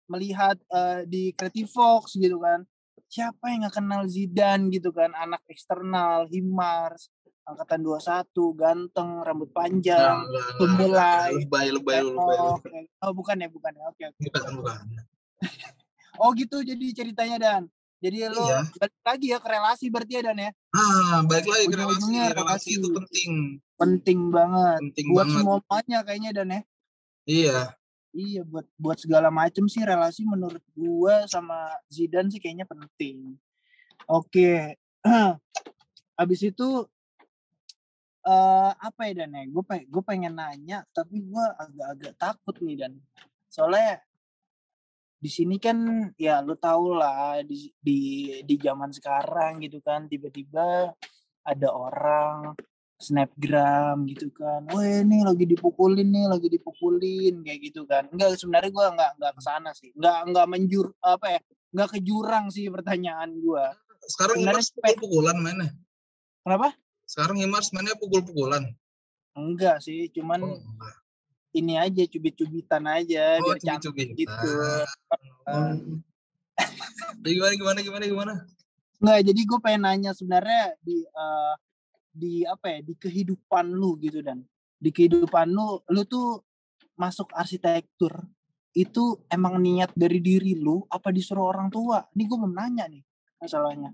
Melihat eh, di Creative Fox gitu kan. Siapa yang nggak kenal Zidane gitu kan, anak eksternal, Himars, angkatan 21, ganteng, rambut panjang, pemulai. lebay lebay lebay lu Oh, bukan ya, bukan ya. Oke, oke. bukan bukan Oh gitu jadi ceritanya Dan. Jadi lo Iya. balik lagi ya ke relasi berarti ya Dan ya. ah baik lagi ke relasi Ujung-ujungnya relasi relasi. itu penting Penting banget penting buat banget semuanya kayaknya Dan ya. iya Iya buat buat segala macem sih relasi menurut gua sama Zidane sih kayaknya penting. Oke. Habis itu eh apa ya Dan ya? Gue pengen, gue pengen nanya tapi gua agak-agak takut nih Dan. Soalnya di sini kan ya lu tau lah di di di zaman sekarang gitu kan tiba-tiba ada orang snapgram gitu kan, wah ini lagi dipukulin nih, lagi dipukulin kayak gitu kan. Enggak sebenarnya gua nggak nggak ke sana sih, nggak nggak menjur apa ya, nggak ke jurang sih pertanyaan gua. sekarang Sebenarnya pukul-pukulan mainnya Kenapa? Sekarang Himars mainnya pukul-pukulan Enggak sih, cuman oh, enggak. ini aja cubit-cubitan aja oh biar cantik cubit-cubit gitu. oh. Gimana gimana gimana gimana Enggak, jadi gue pengen nanya sebenarnya di eh, di apa ya di kehidupan lu gitu dan di kehidupan lu lu tuh masuk arsitektur itu emang niat dari diri lu apa disuruh orang tua? Ini gue mau nanya nih masalahnya.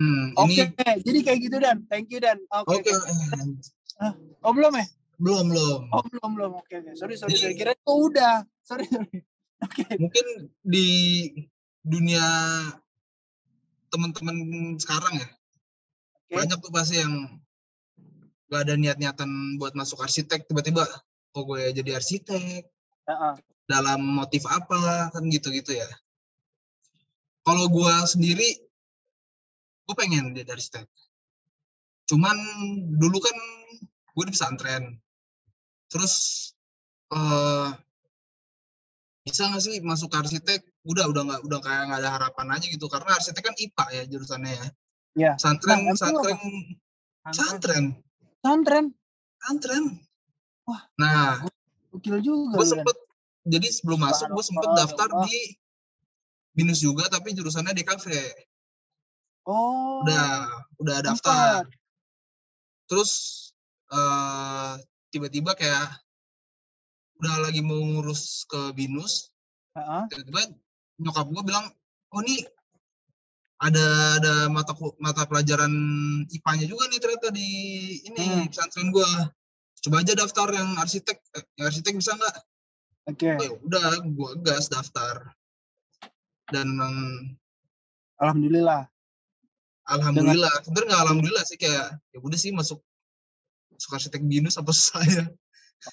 Hmm, Oke, ini jadi kayak gitu dan thank you dan. Oke. oke oke. Oh belum ya? belum belum Oh belum belum. Oke oke. Sorry sorry. Jadi-. Kira itu udah. Sorry sorry. Oke. mungkin di dunia teman-teman sekarang ya Oke. banyak tuh pasti yang gak ada niat-niatan buat masuk arsitek tiba-tiba kok gue jadi arsitek Heeh. dalam motif apa kan gitu-gitu ya kalau gue sendiri gue pengen jadi arsitek cuman dulu kan gue di pesantren terus eh bisa nggak sih masuk ke arsitek udah udah nggak udah kayak nggak ada harapan aja gitu karena arsitek kan IPA ya jurusannya ya Iya. pesantren Nah, Pesantren. pesantren Pesantren. pesantren Wah. nah Gokil juga. gue Dan. sempet jadi sebelum masuk gue sempet daftar di binus juga tapi jurusannya DKV Oh. udah udah daftar sempet. terus eh tiba-tiba kayak udah lagi mau ngurus ke binus Heeh. tiba-tiba nyokap gue bilang oh nih ada ada mata mata pelajaran IPA-nya juga nih ternyata di ini Hmm. pesantren gue coba aja daftar yang arsitek eh, yang arsitek bisa nggak Oke. oh, ya udah gue gas daftar dan em, Alhamdulillah. alhamdulillah sebenarnya nggak alhamdulillah sih kayak ya udah sih masuk masuk arsitek binus apa saya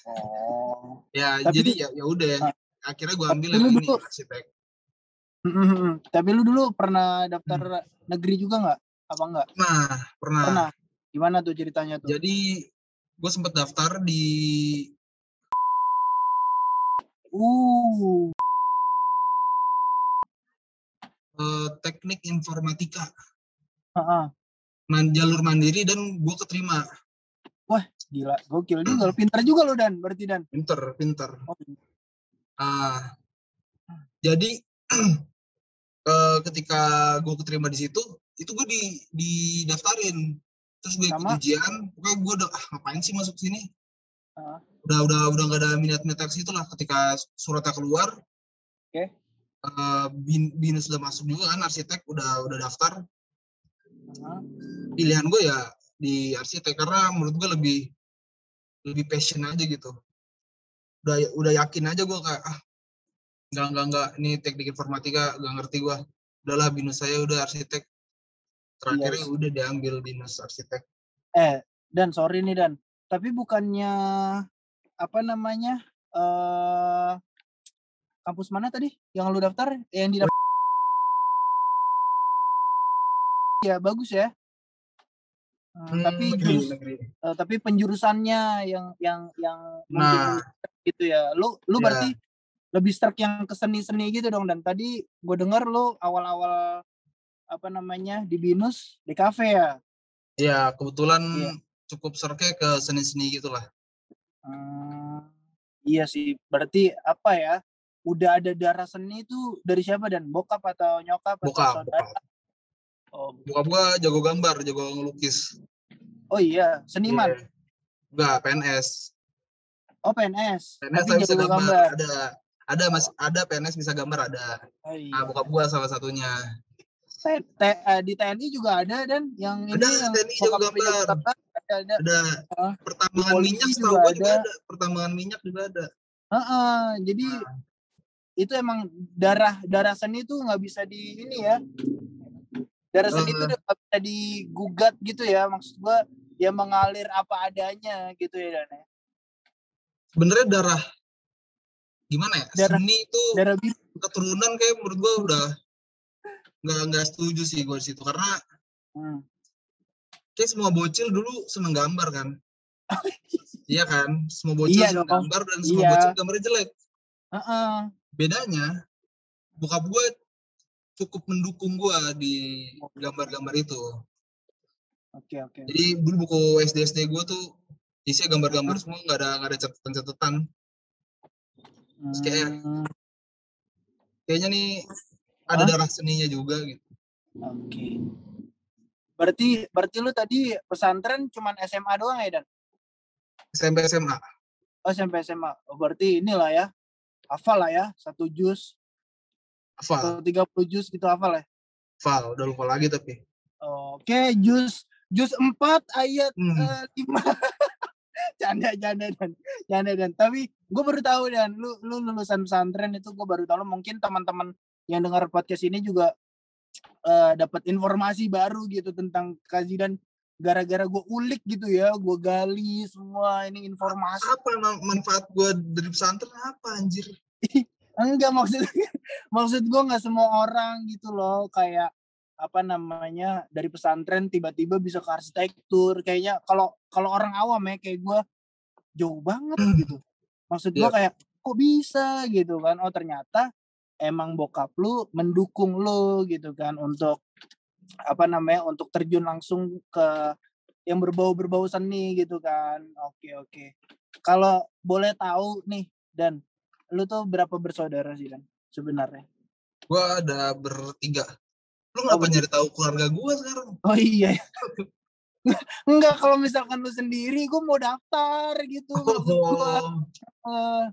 Oh. ya Tapi- jadi ya ya udah Ah. akhirnya gue ambil yang ini dulu- arsitek Tapi lu dulu pernah daftar negeri juga nggak? Apa enggak? nah pernah, Pernah. Gimana tuh ceritanya tuh? jadi gue sempet daftar di Uh. eh, teknik informatika Heeh. man, jalur mandiri dan gue keterima Gila, gokil juga. Lu Pintar juga lu Dan, berarti Dan. pinter pinter Oh, Ah, jadi eh, ketika gue keterima di situ itu gue di didaftarin terus gue ikut ujian pokoknya gue udah ah ngapain sih masuk sini Ah. udah udah udah gak ada minat minat ke situ lah ketika suratnya keluar Oke. eh, bin, binus udah masuk juga kan arsitek udah udah daftar. Pilihan gue ya di arsitek karena menurut gue lebih lebih passion aja gitu udah udah yakin aja gue kayak ah nggak nggak nggak ini teknik informatika gak ngerti gue udahlah binus saya udah arsitek terakhirnya Yes. udah diambil binus arsitek Eh, Dan sorry nih Dan. Tapi bukannya apa namanya? eh kampus mana tadi yang lu daftar? Yang di daftar ya bagus ya. Hmm, tapi negeri, jurus, negeri. eh, tapi penjurusannya yang yang yang Nah. gitu ya. Lu lu Iya. berarti lebih stuck yang ke seni-seni gitu dong dan tadi gue denger lu awal-awal apa namanya di binus di kafe ya. Ya, kebetulan Iya. cukup serke ke seni-seni gitulah. Hmm, iya sih, berarti apa ya? Udah ada darah seni itu dari siapa dan bokap atau nyokap atau Bokap, saudara? bokap. Oh, Bokap gua jago gambar, jago ngelukis. oh iya, seniman. Iya. Enggak, PNS. Oh PNS. PNS tapi bisa jago gambar. Ada ada Mas, ada PNS bisa gambar ada. Oh, iya. Nah, bokap gua salah satunya. T- T- eh, di TNI juga ada dan yang Ada, ini yang TNI jago gambar. gambar, ada ada. Ada pertambangan minyak juga setahu gua juga ada. Pertambangan minyak juga ada. Heeh, jadi Nah. itu emang darah darah seni itu nggak bisa di ini ya. Darah seni itu udah nggak bisa digugat gitu ya. Maksud gua ya mengalir apa adanya gitu ya Dan. ya. Sebenarnya darah gimana ya? Darah- Seni itu Darah keturunan kayak menurut gua udah nggak nggak setuju sih gua situ karena Hmm. kayak semua bocil dulu seneng gambar kan. iya kan? Semua bocil Iya seneng dong. gambar dan semua Iya. bocil gambarnya jelek. Heeh. Bedanya bokap gue cukup mendukung gua di gambar-gambar itu. Oke oke. Jadi dulu buku SD SD gue tuh isinya gambar-gambar semua nggak ada nggak ada catatan-catatan. terus kayak- Hmm, Kayaknya nih ada Hah? darah seninya juga gitu. Oke. Berarti berarti lu tadi pesantren cuman SMA doang ya Dan? SMP SMA. Oh SMP SMA. Oh, berarti inilah ya. Hafal lah ya, satu jus Hafal, atau 30 jus gitu hafal ya. hafal, udah lupa lagi tapi. Oke, jus jus 4 ayat Hmm. eh, 5. canda canda dan canda dan tapi gue baru tahu dan lu lu lulusan pesantren itu gue baru tahu mungkin teman-teman yang dengar podcast ini juga eh, dapat informasi baru gitu tentang kaji dan gara-gara gue ulik gitu ya gue gali semua ini informasi Apa manfaat gue dari pesantren apa anjir? enggak maksud maksud gue nggak semua orang gitu loh kayak apa namanya dari pesantren tiba-tiba bisa ke arsitektur. Kayaknya kalau kalau orang awam ya kayak gue jauh banget Hmm. gitu. Maksud gue Iya. kayak kok bisa? gitu kan. Oh ternyata emang bokap lu mendukung lu gitu kan untuk apa namanya untuk terjun langsung ke yang berbau-berbau seni gitu kan. Oke oke. Kalau boleh tahu nih dan lu tuh berapa bersaudara sih dan sebenarnya Gue ada bertiga. Lu Oh, ngapa bertiga. nyari tahu keluarga gue sekarang? oh iya enggak kalau misalkan lu sendiri gue mau daftar gitu maksud gua. Oh, Eh,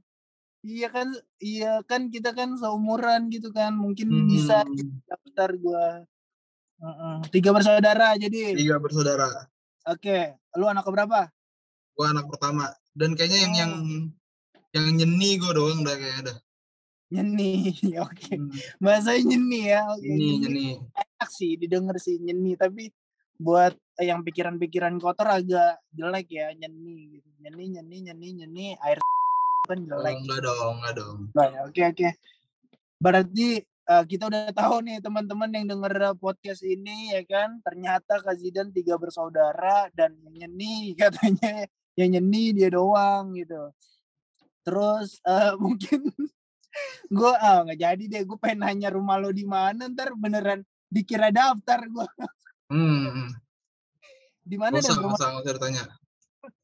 iya kan iya kan kita kan seumuran gitu kan mungkin bisa hmm, daftar gua Heeh. tiga bersaudara jadi tiga bersaudara. oke lu anak keberapa Gue anak pertama. Dan kayaknya yang Oh. yang yang nyeni gue doang udah kayak ada. nyeni oke. Hmm, bahasanya nyeni ya oke. Nyeni, nyeni. enak sih didengar sih nyeni tapi buat yang pikiran-pikiran kotor agak jelek ya nyeni gitu. Nyeni nyeni nyeni nyeni air kan Oh, jelek. enggak dong, enggak dong. Ya, oke oke. Berarti eh, kita udah tahu nih teman-teman yang denger podcast ini ya kan? Ternyata Kak Zidan tiga bersaudara dan yang nyeni katanya yang nyeni dia doang gitu terus eh, mungkin gue ah nggak jadi deh gue pengen nanya rumah lo di mana ntar beneran dikira daftar gue Hmm, hmm. di mana nggak rumah usah, usah ditanya.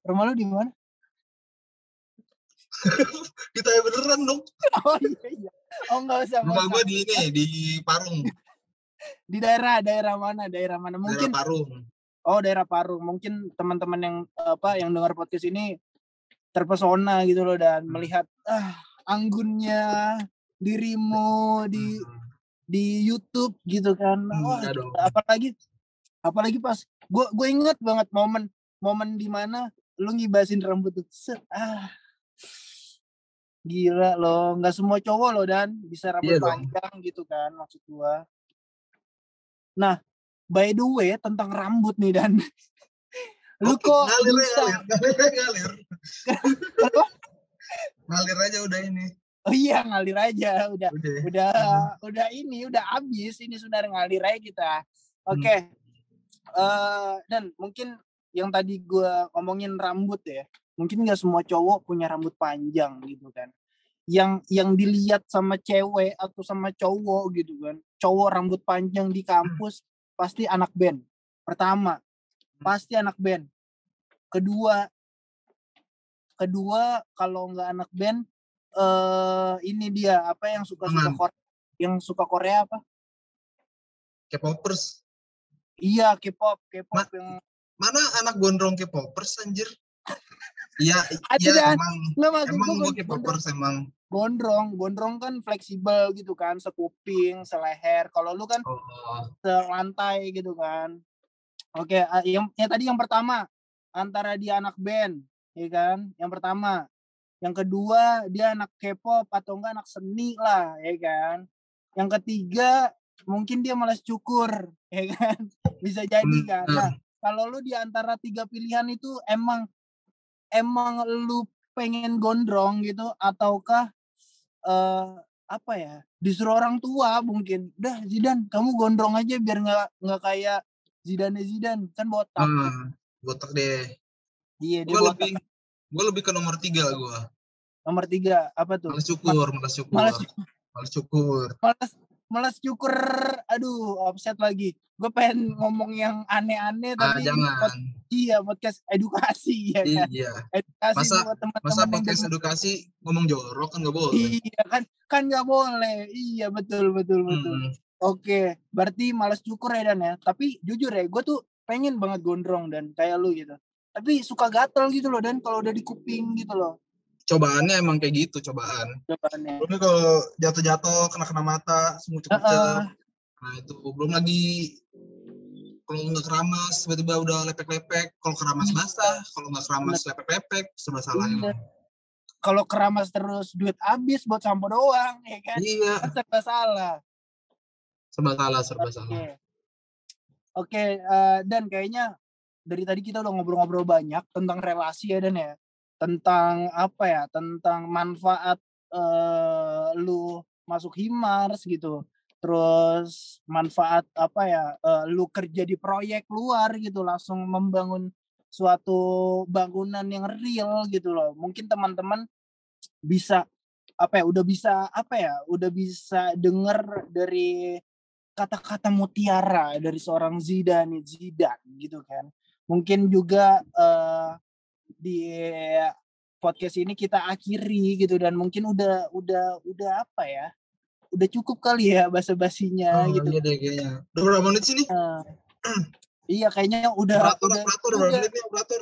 rumah lo di mana Ditanya beneran dong. oh iya iya oh nggak usah Rumah gue di ini, di Parung. di daerah daerah mana daerah mana mungkin Daerah Parung. oh daerah Parung mungkin teman-teman yang apa yang dengar podcast ini terpesona gitu loh dan Hmm. melihat ah anggunnya dirimu di di YouTube gitu kan Hmm, wah dong. apalagi apalagi pas gue gue inget banget momen momen di mana lu ngibasin rambut tuh Set, ah gila loh nggak semua cowok loh dan bisa rambut Iya dong. panjang gitu kan maksud gua nah by the way tentang rambut nih dan lu kok ngalir, ya, bisa ngalir, ngalir, ngalir. Ngalir aja udah ini Oh iya ngalir aja udah udah udah Hmm. udah ini udah habis ini sudah ngalir aja kita. Oke. Eh dan mungkin yang tadi gua ngomongin rambut ya. Mungkin nggak semua cowok punya rambut panjang gitu kan. Yang yang dilihat sama cewek atau sama cowok gitu kan. Cowok rambut panjang di kampus pasti anak band. Pertama, pasti anak band. Kedua kedua kalau nggak anak band eh ini dia apa yang suka suka Aman. Korea yang suka Korea apa? K-popers. Iya K-pop K-pop Ma- yang mana anak gondrong K-popers anjir? Iya iya kan? emang maksud emang gue gondrong, K-popers emang. gondrong gondrong kan fleksibel gitu kan sekuping seleher kalau lu kan oh. selantai gitu kan. Oke ah, yang yang tadi yang pertama antara dia anak band ya kan? Yang pertama. Yang kedua dia anak K-pop atau enggak anak seni lah ya kan? Yang ketiga mungkin dia malas cukur ya kan? Bisa jadi kan nah kalau lu di antara tiga pilihan itu emang emang lu pengen gondrong gitu ataukah eh apa ya disuruh orang tua mungkin udah Zidan kamu gondrong aja biar nggak nggak kayak Zidane Zidan kan botak. Ah, botak deh iya dia gue lebih gue lebih ke nomor tiga gue nomor tiga apa tuh? Malas cukur malas cukur malas malas cukur. Malas malas cukur. Aduh offset lagi. Gue pengen ngomong yang aneh-aneh ah tapi jangan. pod- iya podcast edukasi ya kan? Iya. Edukasi Masa- buat teman-teman masa yang podcast denger. edukasi ngomong jorok kan gak boleh. Iya kan kan nggak boleh. Iya betul betul betul. Oke, berarti malas cukur ya Dan ya. Tapi jujur ya, gue tuh pengen banget gondrong dan kayak lu gitu. Tapi suka gatel gitu loh Dan kalau udah di kuping gitu loh. cobaannya emang kayak gitu cobaan Jawabannya. belum kalau jatuh-jatuh kena kena mata semua cepet nah itu belum lagi kalau nggak keramas tiba-tiba udah lepek-lepek kalau keramas Iya. basah kalau nggak keramas lepek-lepek serba salah Iya. emang Kalau keramas terus duit habis buat sampo doang ya kan. iya Kan serba salah. serba salah serba salah Oke. Oke, eh, dan kayaknya dari tadi kita udah ngobrol-ngobrol banyak tentang relasi ya Dan ya. Tentang apa ya? Tentang manfaat eh lu masuk himars gitu. Terus manfaat apa ya? eh, lu kerja di proyek luar gitu langsung membangun suatu bangunan yang real gitu loh. Mungkin teman-teman bisa apa ya? Udah bisa apa ya? Udah bisa denger dari kata-kata mutiara dari seorang Zidane Zidane gitu kan. Mungkin juga eh, di podcast ini kita akhiri gitu dan mungkin udah udah udah apa ya? Udah cukup kali ya basa-basinya oh, gitu. iya deh kayaknya udah berapa menit sih nih Eh, iya kayaknya udah operator udah operator berapa udah menit nih operator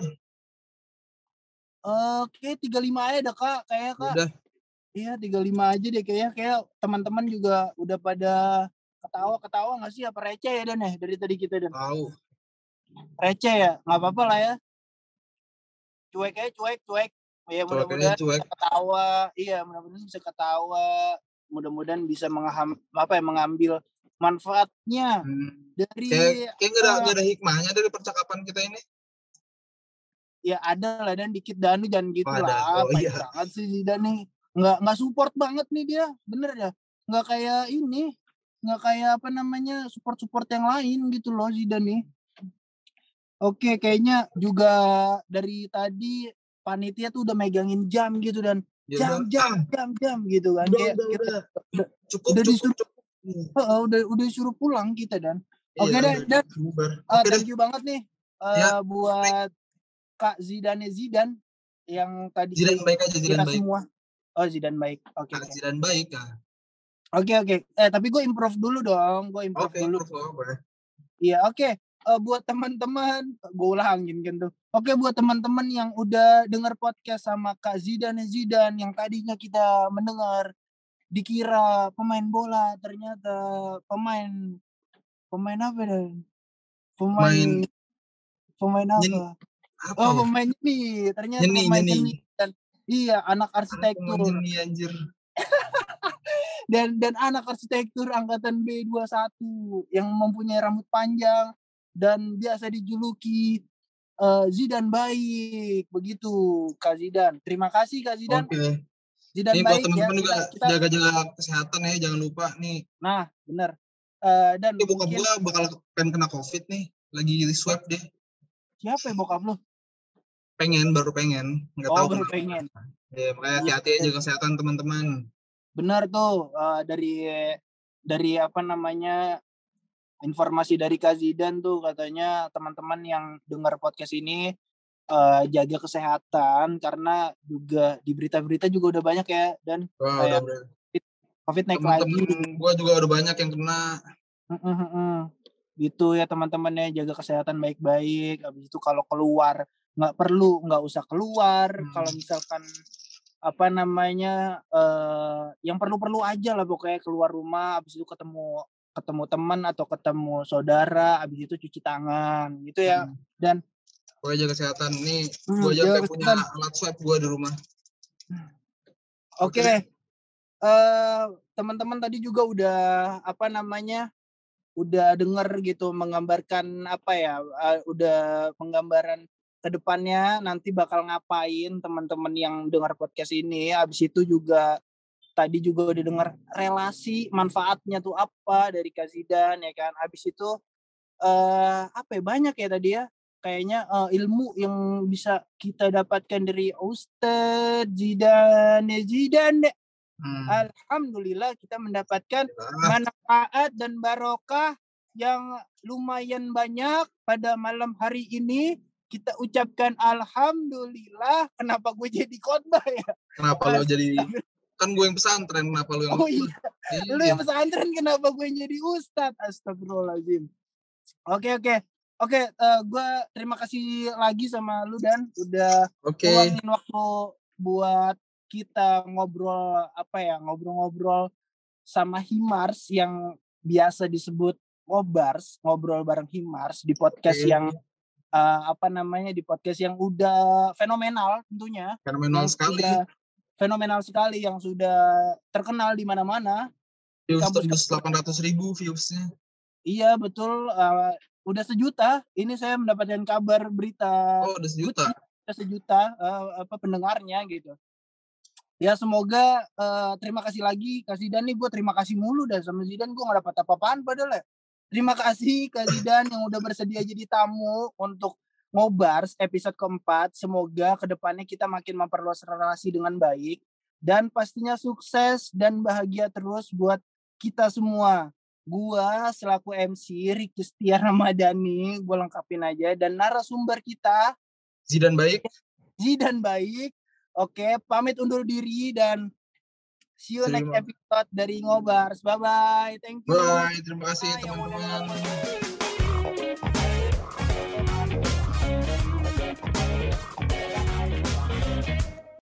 oke 35 aja dah Kak kayak Kak. udah Iya 35 aja deh kayaknya kayak teman-teman juga udah pada ketawa-ketawa nggak sih apa receh ya Dan ya dari tadi kita Dan? tahu receh ya nggak apa-apa lah ya. Cuek aja cuek cuek. Ya mudah-mudahan bisa ketawa. Iya mudah-mudahan bisa ketawa. Mudah-mudahan bisa mengaham apa ya mengambil manfaatnya hmm. dari kayak kayak ada ada hikmahnya dari percakapan kita ini? Ya ada lah dan dikit Danu jangan gitu Oh, lah. Oh, baik iya. banget sih Zidane nih. Nggak nggak support banget nih dia bener ya. Nggak kayak ini nggak kayak apa namanya support support yang lain gitu loh Zidane nih oke kayaknya juga dari tadi panitia tuh udah megangin jam gitu dan Ya jam jam jam jam gitu kan udah, kayak udah, kita udah. cukup udah cukup disuruh- cukup Heeh, udah udah suruh pulang kita dan Oke Iya, deh, udah, Dan. bubar. Uh, Oke deh. thank you banget nih uh, Ya. buat Kak Zidane Zidan yang tadi Zidan baik aja, Zidan baik. semua. Oh Zidan baik. Oke Kak oke. Zidan baik ah. Oke oke. Eh tapi gue improve dulu dong. Gue improve Oke, dulu. apa? Iya oke. Eh, buat teman-teman, gue ulangin kan tuh. Oke buat teman-teman yang udah dengar podcast sama Kak Zidane Zidan yang tadinya kita mendengar dikira pemain bola ternyata pemain pemain apa dan pemain pemain apa? Nyen- Apa? Oh ya? pemain ini ternyata pemain seni dan iya anak Apa arsitektur pemain ini anjir. dan dan anak arsitektur angkatan B21 yang mempunyai rambut panjang dan biasa dijuluki eh, Zidan baik begitu Kak Zidan. Terima kasih Kak Zidan. Oke. Zidan Nih buat baik ya. teman-teman juga Kita, kita- jaga-jaga kesehatan ya, jangan lupa nih. nah bener. Eh, dan Ini bokap mungkin gua bakal pengen kena covid nih, lagi di swab deh. siapa ya bokap lu? Pengen, baru pengen, nggak Oh tahu baru kenapa. pengen. Ya, makanya Iya. hati-hati aja kesehatan teman-teman. Benar tuh eh, dari dari apa namanya informasi dari Kak Zidan tuh katanya teman-teman yang dengar podcast ini eh, jaga kesehatan karena juga di berita-berita juga udah banyak ya dan Wah, Kayak udah, udah. COVID naik lagi. Temen-temen gua juga udah banyak yang kena. Mm, mm, mm. Gitu ya teman-teman ya jaga kesehatan baik-baik. Habis itu kalau keluar nggak perlu nggak usah keluar. Hmm. Kalau misalkan apa namanya eh yang perlu-perlu aja lah pokoknya keluar rumah. Habis itu ketemu ketemu teman atau ketemu saudara. Habis itu cuci tangan gitu ya. Hmm. Dan Pokoknya jaga kesehatan. Nih, Hmm, gua aja punya alat swab gua di rumah. Oke. Eh teman-teman tadi juga udah apa namanya? udah denger gitu menggambarkan apa ya? eh, udah penggambaran ke depannya nanti bakal ngapain teman-teman yang dengar podcast ini. Habis itu juga tadi juga udah dengar relasi manfaatnya tuh apa dari Kazidan ya kan. Habis itu eh apa ya banyak ya tadi ya kayaknya eh, ilmu yang bisa kita dapatkan dari Ustadz Zidan ya Zidan deh. Hmm. Alhamdulillah kita mendapatkan manfaat dan barokah yang lumayan banyak pada malam hari ini. Kita ucapkan alhamdulillah. Kenapa gue jadi khotbah ya? kenapa lo jadi kan gue yang pesantren kenapa lo yang Oh iya, Iya. lu yang pesantren kenapa gue jadi ustadz? Astagfirullahaladzim. Oke oke oke. eh, gue terima kasih lagi sama lu dan udah oke luangin waktu buat kita ngobrol apa ya ngobrol-ngobrol sama Himars yang biasa disebut ngobars ngobrol bareng Himars di podcast Oke. yang eh, apa namanya di podcast yang udah fenomenal tentunya fenomenal yang sekali fenomenal sekali yang sudah terkenal di mana-mana. Views kampus- tembus 800 ribu viewsnya. Iya betul. Eh, udah sejuta. Ini saya mendapatkan kabar berita oh udah sejuta? ada sejuta eh, apa pendengarnya gitu. Ya semoga eh, terima kasih lagi Kak Zidan nih. Gue terima kasih mulu dah sama Zidan. Gue gak dapat apa-apaan padahal ya. Terima kasih Kak Zidan yang udah bersedia jadi tamu untuk ngobars episode keempat. Semoga ke depannya kita makin memperluas relasi dengan baik dan pastinya sukses dan bahagia terus buat kita semua. Gua selaku MC Ricky Setia Ramadhani, gue lengkapin aja dan narasumber kita Zidan baik Zidan baik. Oke, pamit undur diri dan see you next Terima- episode dari Ngobars. Bye bye. Thank you. bye terima kasih teman-teman.